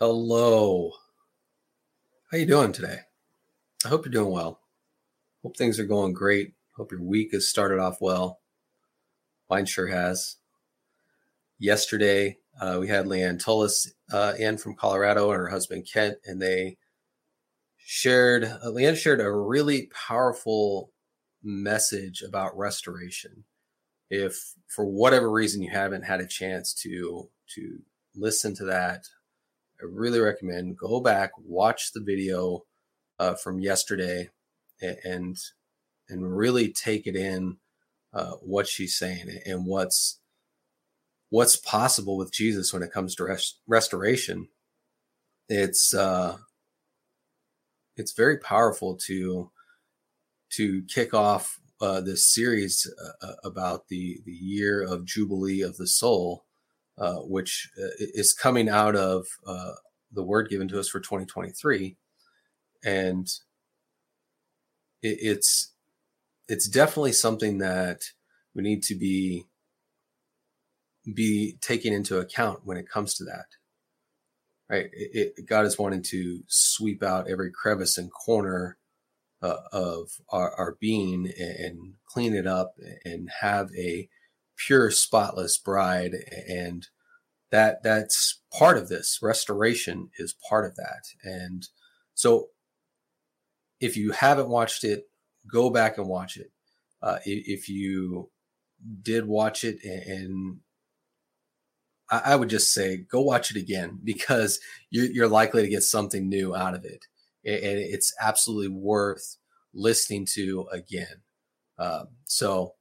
Hello. How you doing today? I hope you're doing well. Hope things are going great. Hope your week has started off well. Mine sure has. Yesterday, uh, we had Leanne Tullis uh, in from Colorado and her husband Kent, and they shared, uh, Leanne shared a really powerful message about restoration. If for whatever reason you haven't had a chance to to listen to that I really recommend go back, watch the video uh, from yesterday, and and really take it in uh, what she's saying and what's what's possible with Jesus when it comes to rest- restoration. It's uh, it's very powerful to to kick off uh, this series uh, about the the year of jubilee of the soul uh, which uh, is coming out of uh, the word given to us for 2023, and it, it's it's definitely something that we need to be be taking into account when it comes to that. Right, it, it, God is wanting to sweep out every crevice and corner uh, of our, our being and clean it up and have a pure, spotless bride, and that that's part of this. Restoration is part of that, and so if you haven't watched it, go back and watch it. Uh, if you did watch it and I, would just say go watch it again because you're, likely to get something new out of it. And it's absolutely worth listening to again. Um, so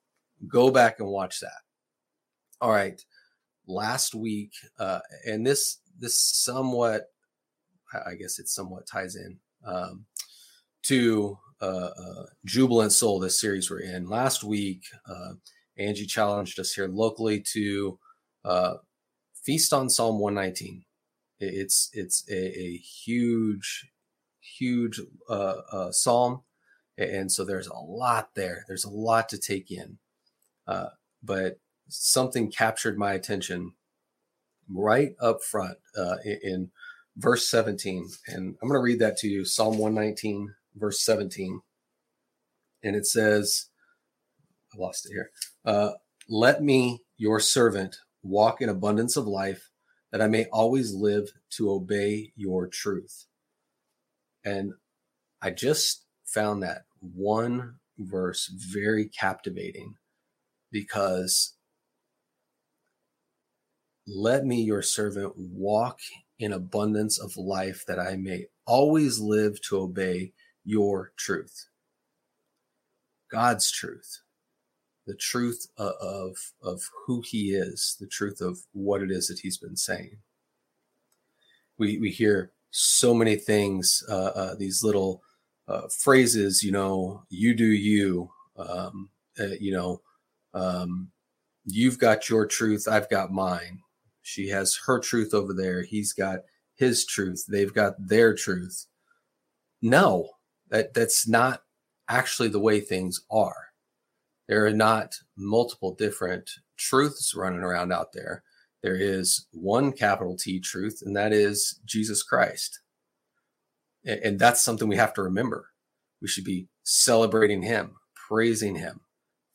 go back and watch that. All right. Last week, uh, and this this somewhat, I guess it somewhat ties in um, to uh, uh, Jubilant Soul, this series we're in. Last week, uh, Angie challenged us here locally to uh, feast on Psalm 119. It's it's a, a huge, huge uh, uh, psalm and so there's a lot there. There's a lot to take in. Uh, but something captured my attention right up front uh, in, in, verse 17. And I'm going to read that to you Psalm 119, verse 17. And it says, I lost it here. Uh, Let me, your servant, walk in abundance of life, that I may always live to obey your truth. And I just found that one verse very captivating because let me, your servant, walk in abundance of life that I may always live to obey your truth. God's truth, the truth of, of who he is, the truth of what it is that he's been saying. We, we hear so many things, uh, uh, these little uh, phrases, you know, you do you, um, uh, you know, um, you've got your truth, I've got mine. She has her truth over there. He's got his truth. They've got their truth. No, that that's not actually the way things are. There are not multiple different truths running around out there. There is one capital T truth, and that is Jesus Christ. And that's something we have to remember. We should be celebrating him, praising him,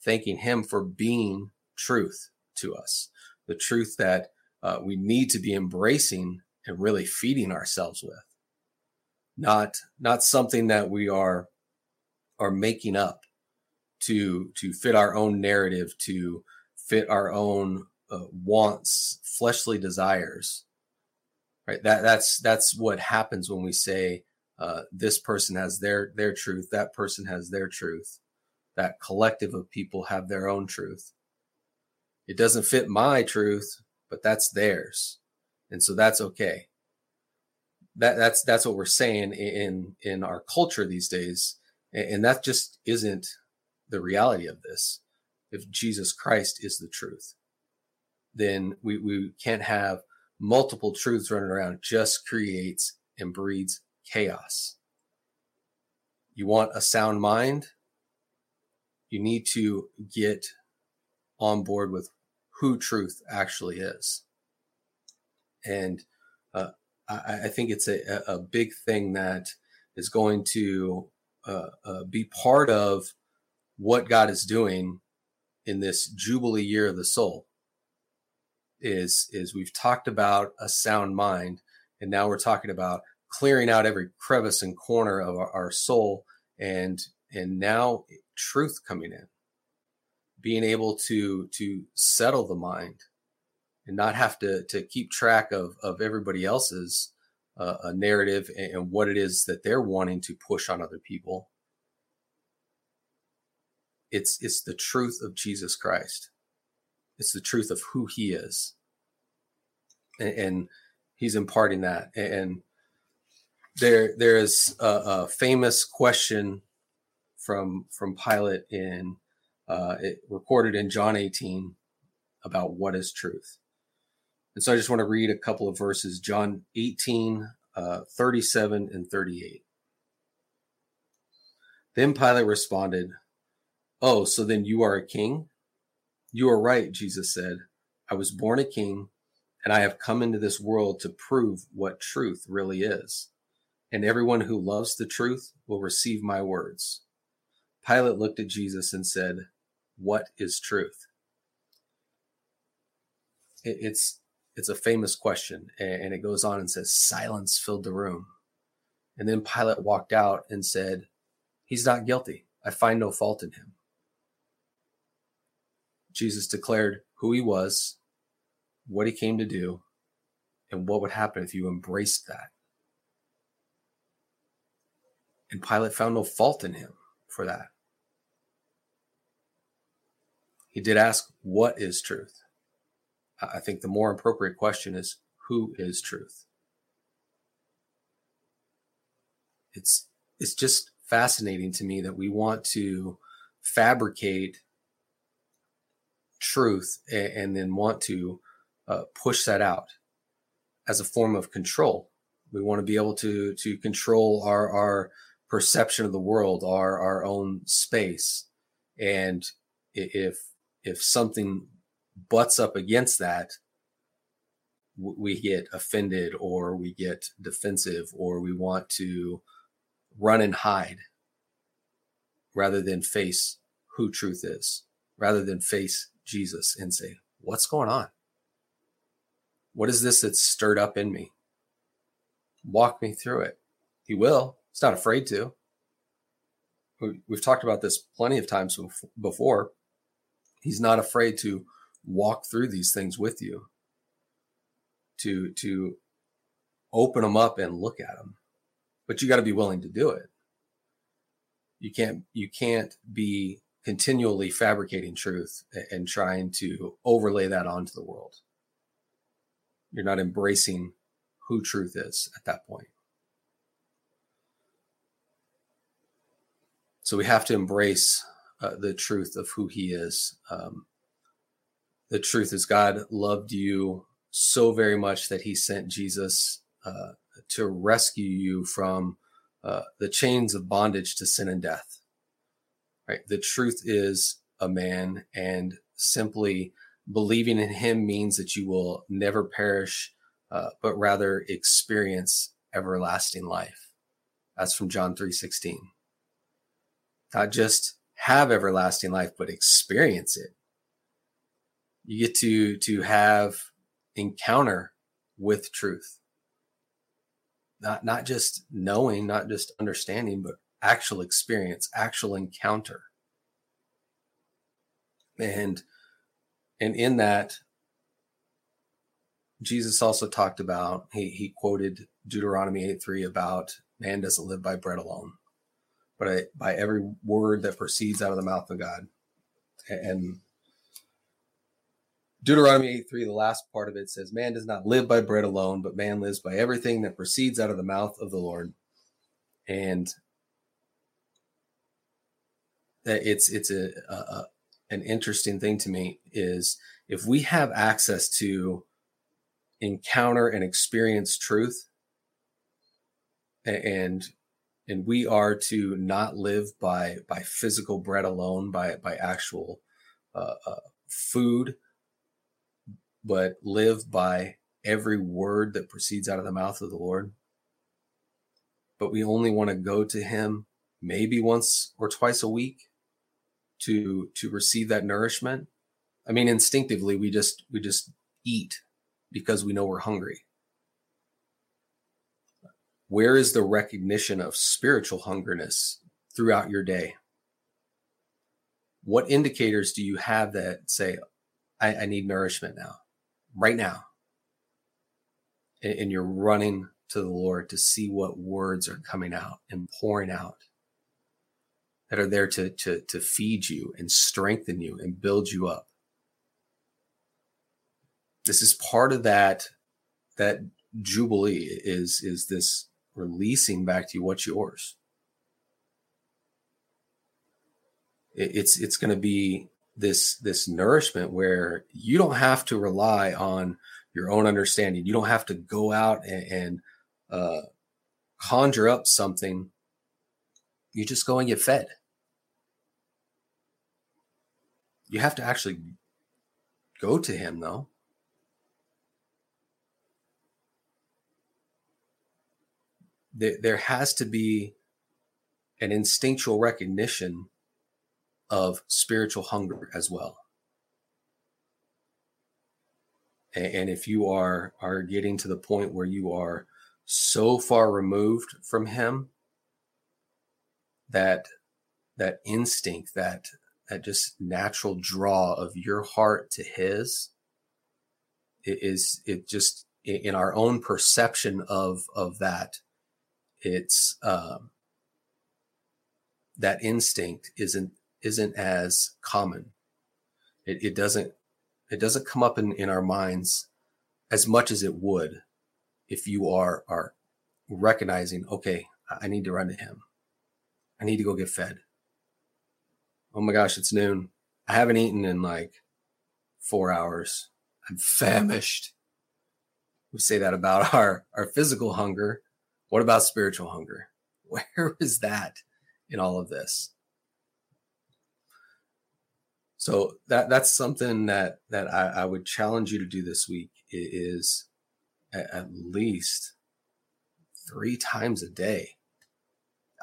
thanking him for being truth to us, the truth that uh, we need to be embracing and really feeding ourselves with. Not not something that we are are making up to to fit our own narrative, to fit our own uh, wants, fleshly desires. Right. That that's that's what happens when we say uh, this person has their their truth that person has their truth that collective of people have their own truth it doesn't fit my truth but that's theirs and so that's okay that that's that's what we're saying in in our culture these days and that just isn't the reality of this if jesus christ is the truth then we, we can't have multiple truths running around just creates and breeds chaos. You want a sound mind? You need to get on board with who truth actually is. And uh, I, I think it's a, a big thing that is going to uh, uh, be part of what God is doing in this Jubilee year of the soul. Is is we've talked about a sound mind, and now we're talking about clearing out every crevice and corner of our, our soul, and and now truth coming in, being able to to settle the mind, and not have to to keep track of of everybody else's uh, a narrative and what it is that they're wanting to push on other people. It's it's the truth of Jesus Christ. It's the truth of who He is, and, and He's imparting that. And there there is a, a famous question from from Pilate in uh, it recorded in John 18 about what is truth. And so I just want to read a couple of verses John 18, uh, 37 and 38. Then Pilate responded, Oh, so then you are a king? You are right, Jesus said. I was born a king, and I have come into this world to prove what truth really is. And everyone who loves the truth will receive my words. Pilate looked at Jesus and said, What is truth? It's it's a famous question and it goes on and says silence filled the room. And then pilate walked out and said he's not guilty. I find no fault in him. Jesus declared who he was what he came to do and what would happen if you embraced that. And pilate found no fault in him for that he did ask what is truth I think the more appropriate question is who is truth? It's it's just fascinating to me that we want to fabricate truth and, and then want to uh, push that out as a form of control. We want to be able to to control our our perception of the world, our our own space, and if if something butts up against that, we get offended or we get defensive or we want to run and hide rather than face who truth is, rather than face Jesus and say, What's going on? What is this that's stirred up in me? Walk me through it. He will. He's not afraid to. We've talked about this plenty of times before. He's not afraid to walk through these things with you to to open them up and look at them but you got to be willing to do it. You can't you can't be continually fabricating truth and trying to overlay that onto the world. You're not embracing who truth is at that point. So we have to embrace uh, the truth of who he is um, the truth is God loved you so very much that he sent Jesus uh, to rescue you from uh, the chains of bondage to sin and death. Right? The truth is a man, and simply believing in him means that you will never perish, uh, but rather experience everlasting life. That's from John 3:16. Not just have everlasting life, but experience it. You get to to have encounter with truth. Not not just knowing not just understanding but actual experience actual encounter. And and in that jesus also talked about he he quoted deuteronomy 8 3 about man doesn't live by bread alone but by every word that proceeds out of the mouth of god and Deuteronomy 8 3, the last part of it says, Man does not live by bread alone, but man lives by everything that proceeds out of the mouth of the Lord. And it's it's a, a an interesting thing to me is if we have access to encounter and experience truth and and we are to not live by by physical bread alone by by actual uh, uh, food but live by every word that proceeds out of the mouth of the Lord. But we only want to go to him maybe once or twice a week to to receive that nourishment. I mean instinctively we just we just eat because we know we're hungry. Where is the recognition of spiritual hungerness throughout your day? What indicators do you have that say, I, I need nourishment now, right now? And, and you're running to the Lord to see what words are coming out and pouring out that are there to, to, to feed you and strengthen you and build you up. This is part of that, that jubilee is, is this releasing back to you what's yours. it's it's going to be this this nourishment where you don't have to rely on your own understanding. You don't have to go out and, and uh, conjure up something. You just go and get fed. You have to actually go to him, though. There, there has to be an instinctual recognition of spiritual hunger as well. And if you are are getting to the point where you are so far removed from him that that instinct that that just natural draw of your heart to his it is it just in our own perception of of that it's um that instinct isn't isn't as common. It, it doesn't it doesn't come up in, in our minds as much as it would if you are are recognizing, okay, I need to run to him. I need to go get fed. Oh my gosh, it's noon. I haven't eaten in like four hours. I'm famished. We say that about our, our physical hunger. What about spiritual hunger? Where is that in all of this? So that that's something that that I, I would challenge you to do this week is at, at least three times a day.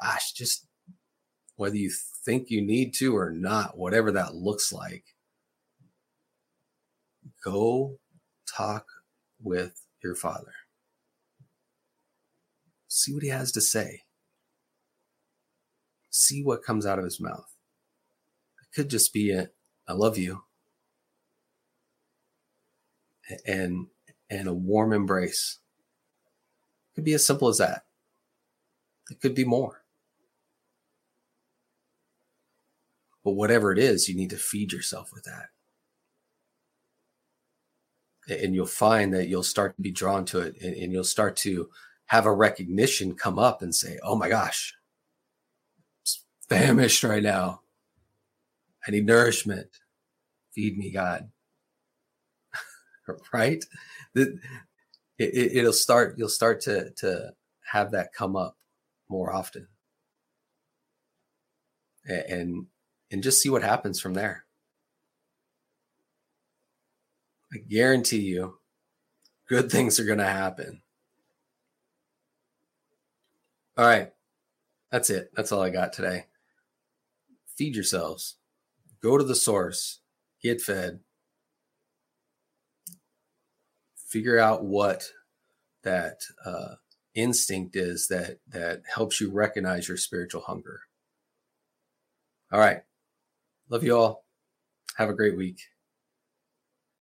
Gosh, just whether you think you need to or not, whatever that looks like, go talk with your father. See what he has to say. See what comes out of his mouth. It could just be a, I love you. And and a warm embrace. It could be as simple as that. It could be more. But whatever it is, you need to feed yourself with that. And you'll find that you'll start to be drawn to it and, and you'll start to have a recognition come up and say, oh my gosh, I'm famished right now. I need nourishment. Feed me, God. right? it, it, will start. You'll start to to have that come up more often, and and just see what happens from there. I guarantee you, good things are going to happen. All right. That's it. That's all I got today. Feed yourselves go to the source, get fed, figure out what that uh, instinct is that that helps you recognize your spiritual hunger. All right, love you all. Have a great week.